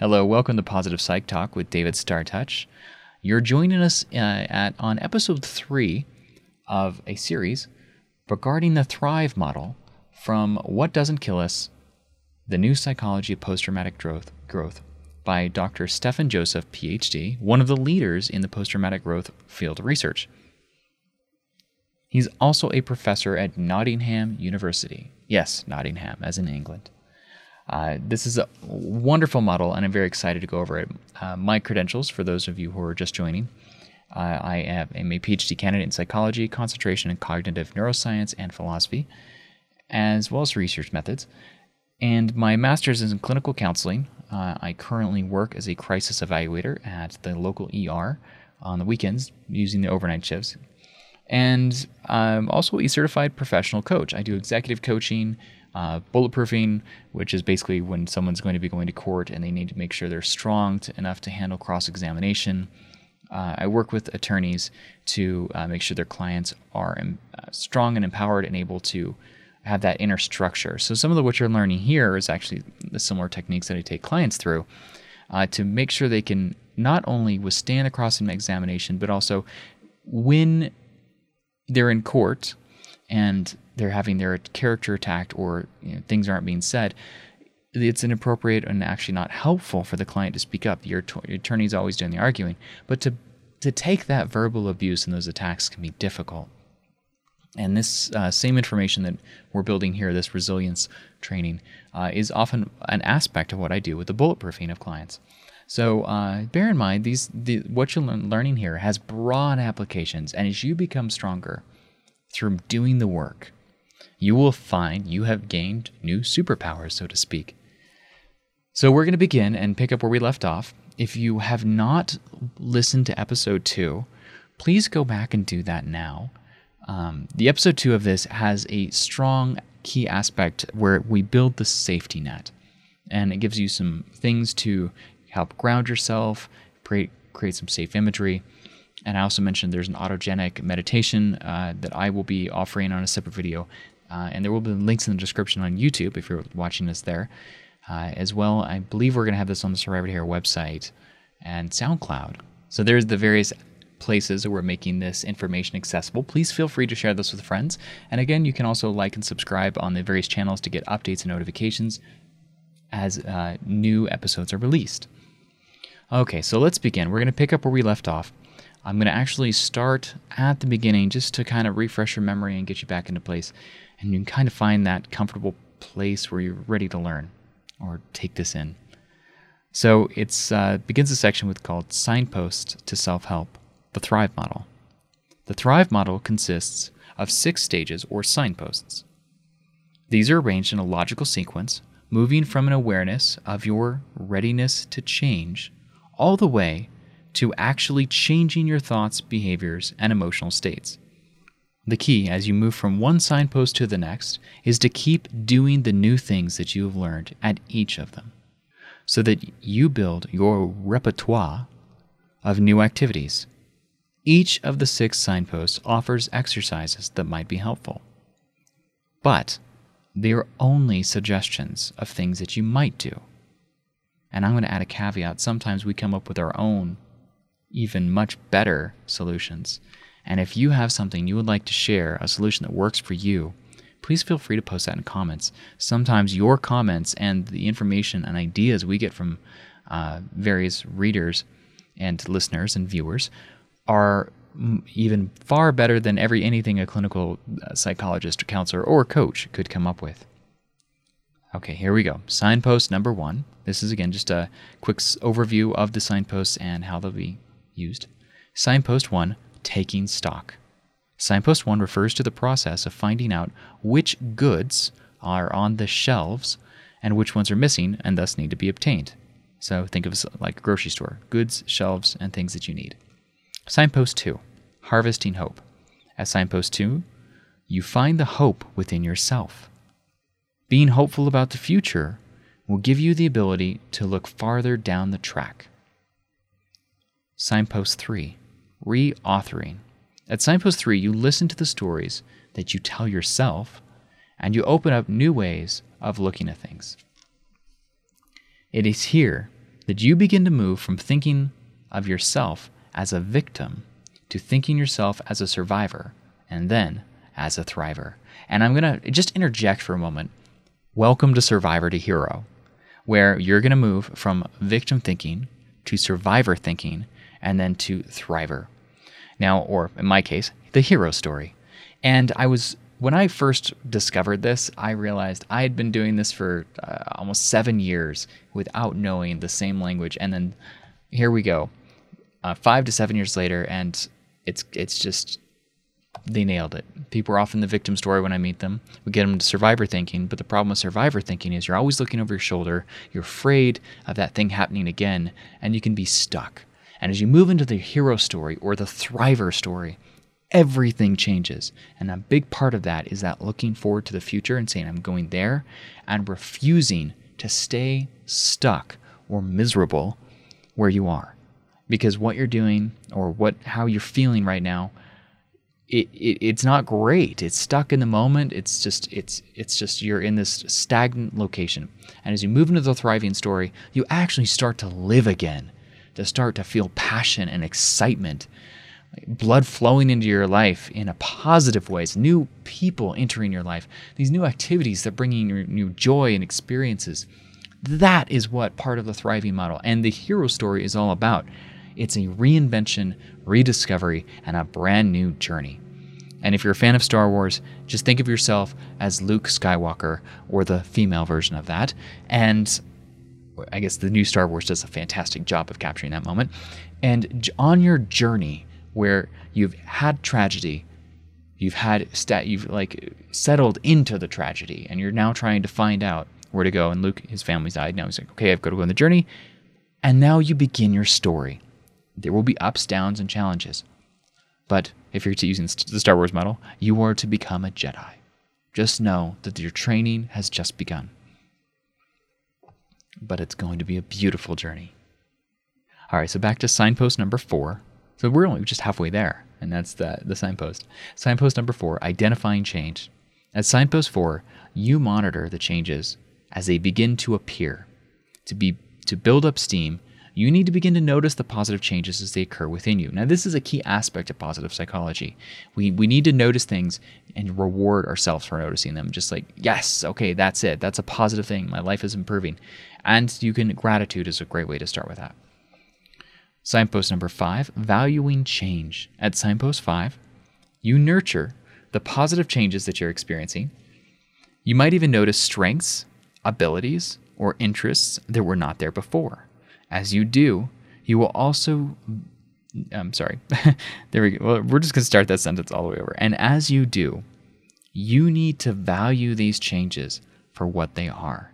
Hello, welcome to Positive Psych Talk with David StarrTouch. You're joining us uh, at on episode three of a series regarding the Thrive model from What Doesn't Kill Us: The New Psychology of Post-Traumatic Growth, growth by Dr. Stephan Joseph, PhD, one of the leaders in the post-traumatic growth field of research. He's also a professor at Nottingham University. Yes, Nottingham, as in England. Uh, this is a wonderful model, and I'm very excited to go over it. Uh, my credentials, for those of you who are just joining, uh, I am a PhD candidate in psychology, concentration in cognitive neuroscience, and philosophy, as well as research methods. And my master's is in clinical counseling. Uh, I currently work as a crisis evaluator at the local ER on the weekends using the overnight shifts. And I'm also a certified professional coach. I do executive coaching uh, bulletproofing, which is basically when someone's going to be going to court and they need to make sure they're strong to, enough to handle cross examination. Uh, I work with attorneys to uh, make sure their clients are um, strong and empowered and able to have that inner structure. So, some of the what you're learning here is actually the similar techniques that I take clients through uh, to make sure they can not only withstand a cross examination, but also when they're in court and they're having their character attacked or you know, things aren't being said, it's inappropriate and actually not helpful for the client to speak up. Your, your attorney is always doing the arguing, but to to take that verbal abuse and those attacks can be difficult. And this uh, same information that we're building here, this resilience training, uh, is often an aspect of what I do with the bulletproofing of clients. So uh, bear in mind, these the, what you're learning here has broad applications, and as you become stronger through doing the work, you will find you have gained new superpowers, so to speak. So, we're going to begin and pick up where we left off. If you have not listened to episode two, please go back and do that now. Um, the episode two of this has a strong key aspect where we build the safety net, and it gives you some things to help ground yourself, create, create some safe imagery. And I also mentioned there's an autogenic meditation uh, that I will be offering on a separate video uh, and there will be links in the description on YouTube if you're watching this there. Uh, as well, I believe we're going to have this on the Survivor Hero website and SoundCloud. So there's the various places that we're making this information accessible. Please feel free to share this with friends. And again, you can also like and subscribe on the various channels to get updates and notifications as uh, new episodes are released. Okay, so let's begin. We're going to pick up where we left off. I'm going to actually start at the beginning just to kind of refresh your memory and get you back into place and you can kind of find that comfortable place where you're ready to learn or take this in. So it uh, begins a section with called Signpost to Self Help, the Thrive Model. The Thrive Model consists of six stages or signposts. These are arranged in a logical sequence, moving from an awareness of your readiness to change all the way to actually changing your thoughts, behaviors, and emotional states. The key as you move from one signpost to the next is to keep doing the new things that you have learned at each of them so that you build your repertoire of new activities. Each of the six signposts offers exercises that might be helpful. But they are only suggestions of things that you might do. And I'm going to add a caveat. Sometimes we come up with our own, even much better solutions. And if you have something you would like to share, a solution that works for you, please feel free to post that in comments. Sometimes your comments and the information and ideas we get from uh, various readers and listeners and viewers are even far better than every anything a clinical uh, psychologist or counselor or coach could come up with. Okay, here we go. Signpost number one. This is again just a quick overview of the signposts and how they'll be used. Signpost one taking stock. Signpost 1 refers to the process of finding out which goods are on the shelves and which ones are missing and thus need to be obtained. So think of it like a grocery store goods, shelves, and things that you need. Signpost 2 Harvesting Hope. At Signpost 2, you find the hope within yourself. Being hopeful about the future will give you the ability to look farther down the track. Signpost 3 reauthoring. At Signpost 3, you listen to the stories that you tell yourself and you open up new ways of looking at things. It is here that you begin to move from thinking of yourself as a victim to thinking yourself as a survivor and then as a thriver. And I'm going to just interject for a moment. Welcome to Survivor to Hero, where you're going to move from victim thinking to survivor thinking and then to thriver. Now, or in my case, the hero story. And I was, when I first discovered this, I realized I had been doing this for uh, almost seven years without knowing the same language. And then here we go, uh, five to seven years later, and it's it's just they nailed it. People are often the victim story when I meet them. We get them to survivor thinking, but the problem with survivor thinking is you're always looking over your shoulder. You're afraid of that thing happening again, and you can be stuck. And as you move into the hero story or the thriver story, everything changes. And a big part of that is that looking forward to the future and saying, I'm going there, and refusing to stay stuck or miserable where you are. Because what you're doing or what how you're feeling right now it, it, it's not great. It's stuck in the moment. It's just it's it's just you're in this stagnant location. And as you move into the thriving story, you actually start to live again, to start to feel passion and excitement, blood flowing into your life in a positive ways, new people entering your life, these new activities that bring you new joy and experiences. That is what part of the thriving model and the hero story is all about. It's a reinvention, rediscovery, and a brand new journey. And if you're a fan of Star Wars, just think of yourself as Luke Skywalker or the female version of that. And I guess the new Star Wars does a fantastic job of capturing that moment. And on your journey where you've had tragedy, you've had stat, you've like settled into the tragedy, and you're now trying to find out where to go. And Luke, his family's died. Now he's like, okay, I've got to go on the journey. And now you begin your story. There will be ups, downs, and challenges. But if you're using the Star Wars model, you are to become a Jedi. Just know that your training has just begun. But it's going to be a beautiful journey. All right, so back to signpost number four. So we're only just halfway there, and that's the, the signpost. Signpost number four identifying change. At signpost four, you monitor the changes as they begin to appear. To be to build up steam, you need to begin to notice the positive changes as they occur within you. Now, this is a key aspect of positive psychology. We, we need to notice things and reward ourselves for noticing them. Just like, yes, okay, that's it. That's a positive thing. My life is improving. And you can, gratitude is a great way to start with that. Signpost number five, valuing change. At signpost five, you nurture the positive changes that you're experiencing. You might even notice strengths, abilities, or interests that were not there before. As you do, you will also I'm sorry. there we go. Well, we're just going to start that sentence all the way over. And as you do, you need to value these changes for what they are,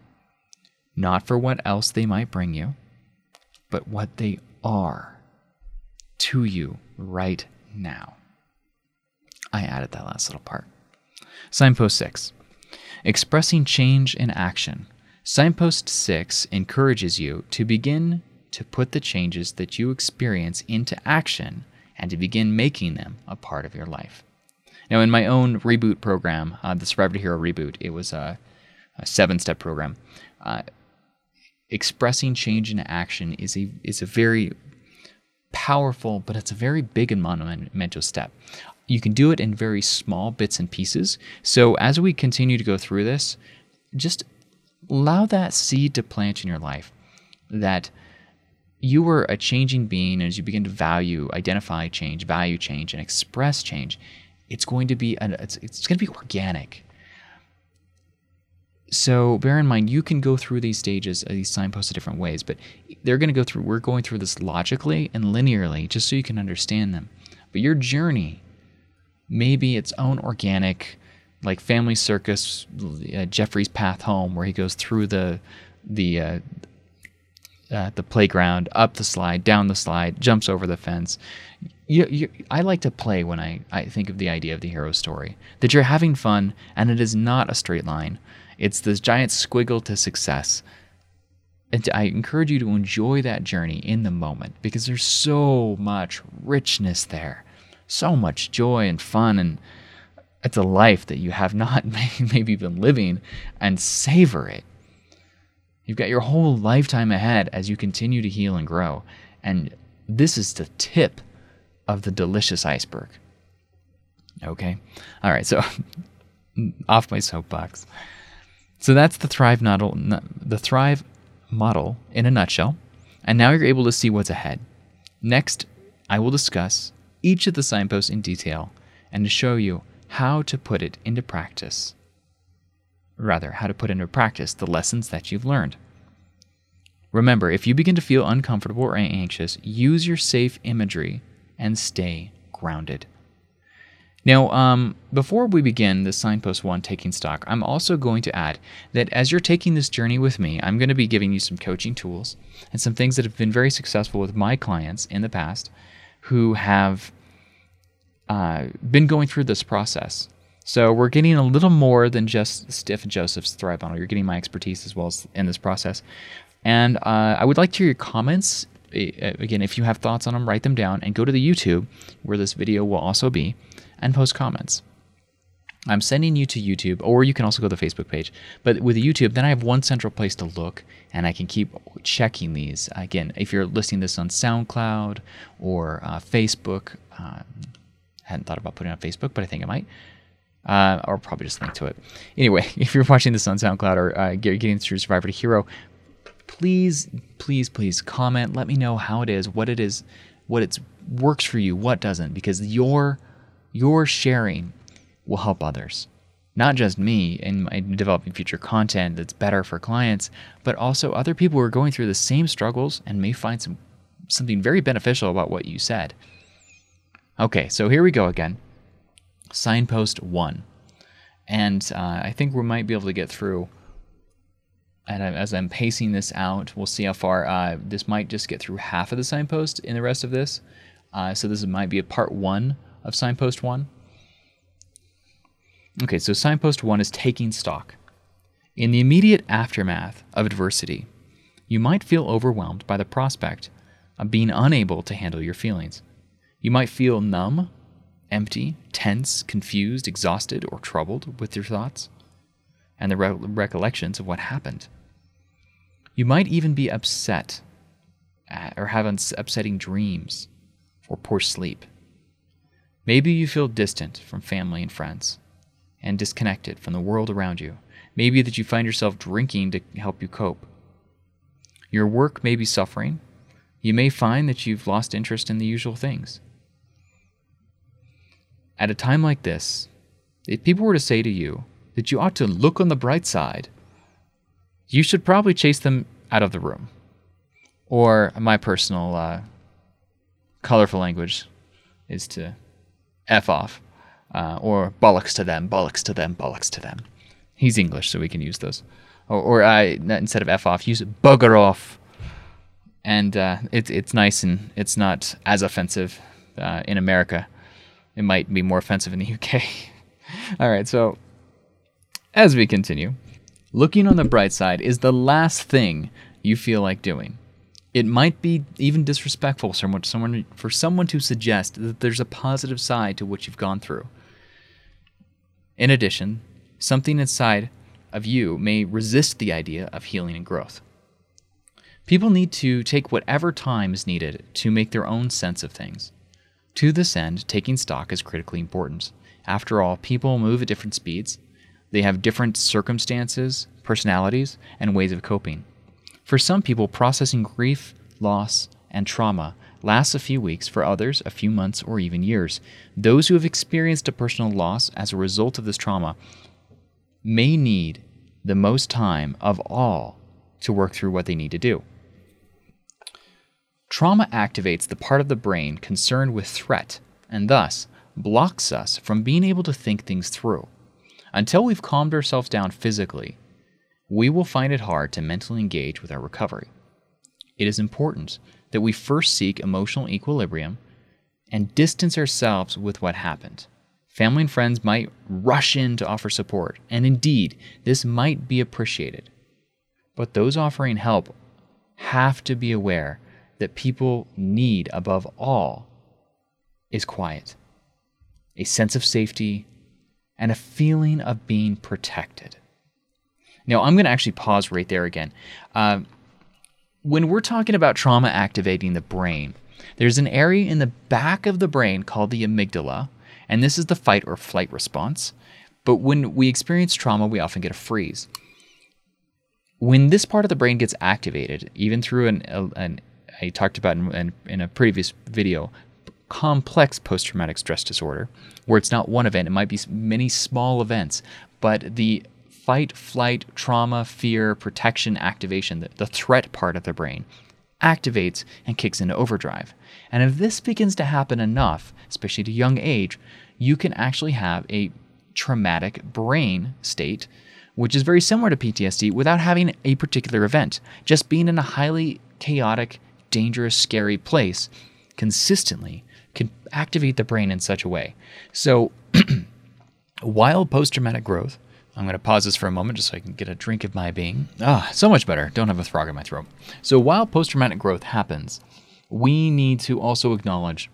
not for what else they might bring you, but what they are to you right now. I added that last little part. Signpost 6 Expressing change in action Signpost 6 encourages you to begin to put the changes that you experience into action and to begin making them a part of your life. Now, in my own reboot program, uh, the Survivor to Hero reboot, it was a, a seven step program. Uh, expressing change in action is a, is a very powerful, but it's a very big and monumental step. You can do it in very small bits and pieces. So, as we continue to go through this, just allow that seed to plant in your life that you were a changing being as you begin to value identify change value change and express change it's going to be an, it's, it's going to be organic. So bear in mind you can go through these stages uh, these signposts in different ways but they're going to go through we're going through this logically and linearly just so you can understand them. But your journey may be its own organic like Family Circus, uh, Jeffrey's Path Home, where he goes through the the uh, uh, the playground, up the slide, down the slide, jumps over the fence. You, you, I like to play when I, I think of the idea of the hero story. That you're having fun, and it is not a straight line. It's this giant squiggle to success. And I encourage you to enjoy that journey in the moment because there's so much richness there, so much joy and fun and it's a life that you have not maybe been living and savor it. You've got your whole lifetime ahead as you continue to heal and grow. And this is the tip of the delicious iceberg. Okay? All right, so off my soapbox. So that's the Thrive model, the Thrive model in a nutshell. And now you're able to see what's ahead. Next, I will discuss each of the signposts in detail and to show you how to put it into practice. Rather, how to put into practice the lessons that you've learned. Remember, if you begin to feel uncomfortable or anxious, use your safe imagery and stay grounded. Now, um, before we begin the signpost one taking stock, I'm also going to add that as you're taking this journey with me, I'm going to be giving you some coaching tools and some things that have been very successful with my clients in the past who have uh, been going through this process. So we're getting a little more than just Stephan Joseph's Thrive Model. You're getting my expertise as well as in this process. And uh, I would like to hear your comments. Again, if you have thoughts on them, write them down and go to the YouTube where this video will also be and post comments. I'm sending you to YouTube, or you can also go to the Facebook page. But with YouTube, then I have one central place to look, and I can keep checking these. Again, if you're listening this on SoundCloud or uh, Facebook, uh, hadn't thought about putting on Facebook, but I think I might. Uh, or probably just link to it. Anyway, if you're watching this on SoundCloud or uh, getting through Survivor to Hero, please, please, please comment. Let me know how it is, what it is, what it works for you, what doesn't, because your your sharing will help others. Not just me in developing future content that's better for clients, but also other people who are going through the same struggles and may find some something very beneficial about what you said. Okay, so here we go again. Signpost one. And uh, I think we might be able to get through. And as I'm pacing this out, we'll see how far. Uh, this might just get through half of the signpost in the rest of this. Uh, so this might be a part one of signpost one. Okay, so signpost one is taking stock. In the immediate aftermath of adversity, you might feel overwhelmed by the prospect of being unable to handle your feelings. You might feel numb, empty, tense, confused, exhausted, or troubled with your thoughts and the re- recollections of what happened. You might even be upset uh, or have upsetting dreams or poor sleep. Maybe you feel distant from family and friends and disconnected from the world around you. Maybe that you find yourself drinking to help you cope. Your work may be suffering. You may find that you've lost interest in the usual things. At a time like this, if people were to say to you that you ought to look on the bright side, you should probably chase them out of the room. Or my personal uh, colorful language is to F off. Uh, or bollocks to them, bollocks to them, bollocks to them. He's English, so we can use those. Or, or I, instead of F off, use bugger off. And uh, it's it's nice and it's not as offensive uh, in America it might be more offensive in the UK. All right, so as we continue, looking on the bright side is the last thing you feel like doing. It might be even disrespectful for someone, someone, for someone to suggest that there's a positive side to what you've gone through. In addition, something inside of you may resist the idea of healing and growth. People need to take whatever time is needed to make their own sense of things. To this end, taking stock is critically important. After all, people move at different speeds. They have different circumstances, personalities, and ways of coping. For some people, processing grief, loss, and trauma lasts a few weeks, for others, a few months or even years. Those who have experienced a personal loss as a result of this trauma may need the most time of all to work through what they need to do. Trauma activates the part of the brain concerned with threat and thus blocks us from being able to think things through. Until we've calmed ourselves down physically, we will find it hard to mentally engage with our recovery. It is important that we first seek emotional equilibrium and distance ourselves with what happened. Family and friends might rush in to offer support, and indeed, this might be appreciated. But those offering help have to be aware that people need above all is quiet, a sense of safety, and a feeling of being protected. Now, I'm going to actually pause right there again. Uh, when we're talking about trauma activating the brain, there's an area in the back of the brain called the amygdala, and this is the fight or flight response. But when we experience trauma, we often get a freeze. When this part of the brain gets activated, even through an, an I talked about in, in a previous video, complex post traumatic stress disorder, where it's not one event, it might be many small events, but the fight, flight, trauma, fear, protection activation, the, the threat part of the brain, activates and kicks into overdrive. And if this begins to happen enough, especially at a young age, you can actually have a traumatic brain state, which is very similar to PTSD without having a particular event. Just being in a highly chaotic, dangerous, scary place consistently can activate the brain in such a way. So, while post traumatic growth, I'm going to pause this for a moment just so I can get a drink of my being. Ah, so much better. Don't have a frog in my throat. So, while post traumatic growth happens, we need to also acknowledge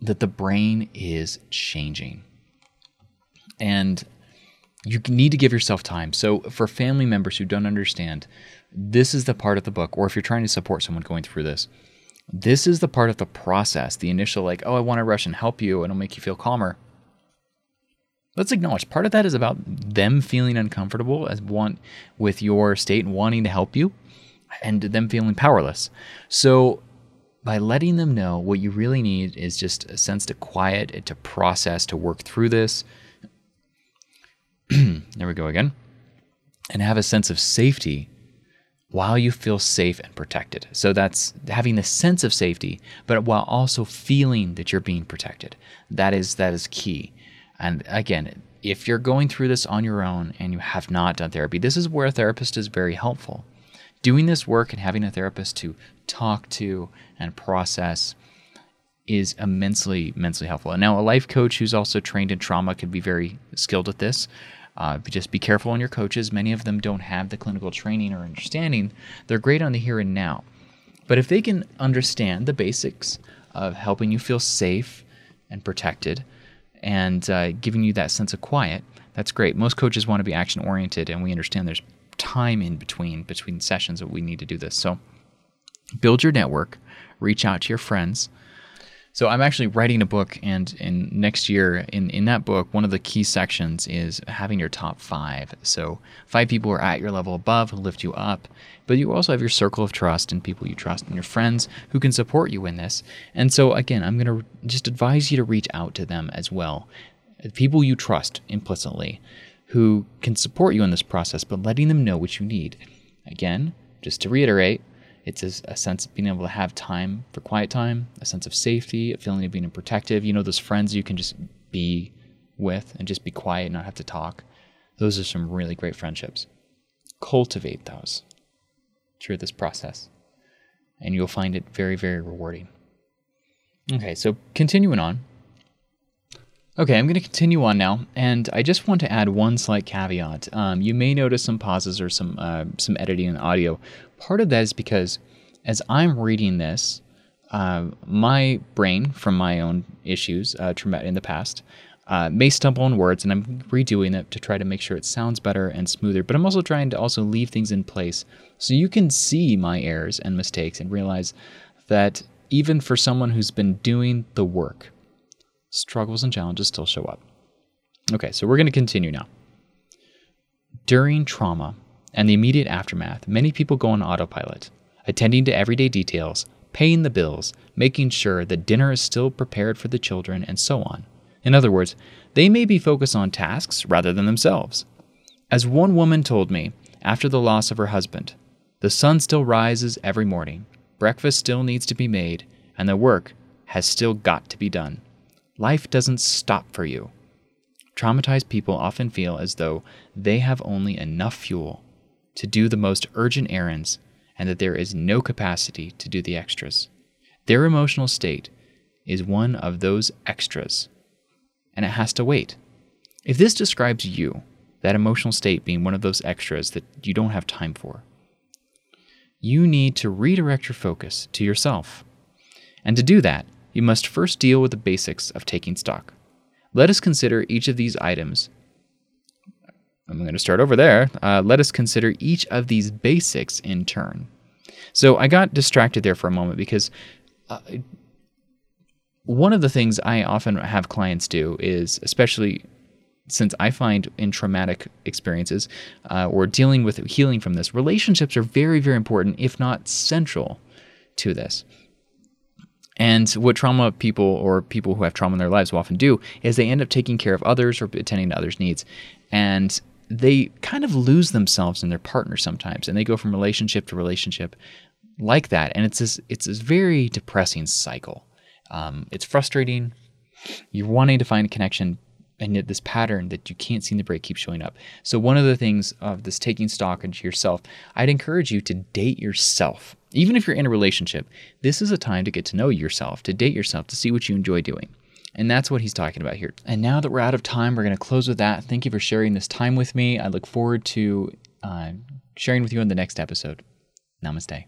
that the brain is changing. And you need to give yourself time. So, for family members who don't understand, this is the part of the book, or if you're trying to support someone going through this, this is the part of the process, the initial, like, oh, I want to rush and help you, and it'll make you feel calmer. Let's acknowledge part of that is about them feeling uncomfortable as one with your state and wanting to help you, and them feeling powerless. So, by letting them know what you really need is just a sense to quiet, to process, to work through this, there we go again. And have a sense of safety while you feel safe and protected. So that's having the sense of safety, but while also feeling that you're being protected. That is that is key. And again, if you're going through this on your own and you have not done therapy, this is where a therapist is very helpful. Doing this work and having a therapist to talk to and process is immensely, immensely helpful. And now, a life coach who's also trained in trauma could be very skilled at this. Uh, just be careful on your coaches. Many of them don't have the clinical training or understanding. They're great on the here and now. But if they can understand the basics of helping you feel safe and protected and uh, giving you that sense of quiet, that's great. Most coaches want to be action oriented, and we understand there's time in between between sessions that we need to do this. So build your network, reach out to your friends, so I'm actually writing a book, and in next year, in in that book, one of the key sections is having your top five. So five people who are at your level above who lift you up, but you also have your circle of trust and people you trust and your friends who can support you in this. And so again, I'm to just advise you to reach out to them as well, people you trust implicitly, who can support you in this process, but letting them know what you need. Again, just to reiterate it's a, a, sense of being able to have time for quiet time, a sense of safety, a feeling of being protective. You know, those friends you can just be with and just be quiet and not have to talk. Those are some really great friendships. Cultivate those through this process, and you'll find it very, very rewarding. Okay, so continuing on. Okay, I'm going to continue on now, and I just want to add one slight caveat. Um, you may notice some pauses or some uh, some editing in the audio. Part of that is because as I'm reading this, uh, my brain, from my own issues uh, in the past, uh, may stumble on words, and I'm redoing it to try to make sure it sounds better and smoother. But I'm also trying to also leave things in place so you can see my errors and mistakes and realize that even for someone who's been doing the work struggles and challenges still show up. Okay, so we're going to continue now. During trauma and the immediate aftermath, many people go on autopilot, attending to everyday details, paying the bills, making sure that dinner is still prepared for the children, and so on. In other words, they may be focused on tasks rather than themselves. As one woman told me after the loss of her husband, the sun still rises every morning, breakfast still needs to be made, and the work has still got to be done. Life doesn't stop for you. Traumatized people often feel as though they have only enough fuel to do the most urgent errands and that there is no capacity to do the extras. Their emotional state is one of those extras, and it has to wait. If this describes you, that emotional state being one of those extras that you don't have time for, you need to redirect your focus to yourself. And to do that, you must first deal with the basics of taking stock. Let us consider each of these items I'm going to start over there. Uh, let us consider each of these basics in turn. So I got distracted there for a moment because uh, one of the things I often have clients do is, especially since I find in traumatic experiences uh, or dealing with healing from this, relationships are very, very important, if not central to this. And what trauma people or people who have trauma in their lives will often do is they end up taking care of others or attending to others' needs. And they kind of lose themselves in their partner sometimes. And they go from relationship to relationship like that. And it's this, it's this very depressing cycle. Um, it's frustrating. You're wanting to find a connection, and yet this pattern that you can't seem to break keeps showing up. So one of the things of this taking stock into yourself, I'd encourage you to date yourself. Even if you're in a relationship, this is a time to get to know yourself, to date yourself, to see what you enjoy doing. And that's what he's talking about here. And now that we're out of time, we're going to close with that. Thank you for sharing this time with me. I look forward to uh, sharing with you in the next episode. Namaste.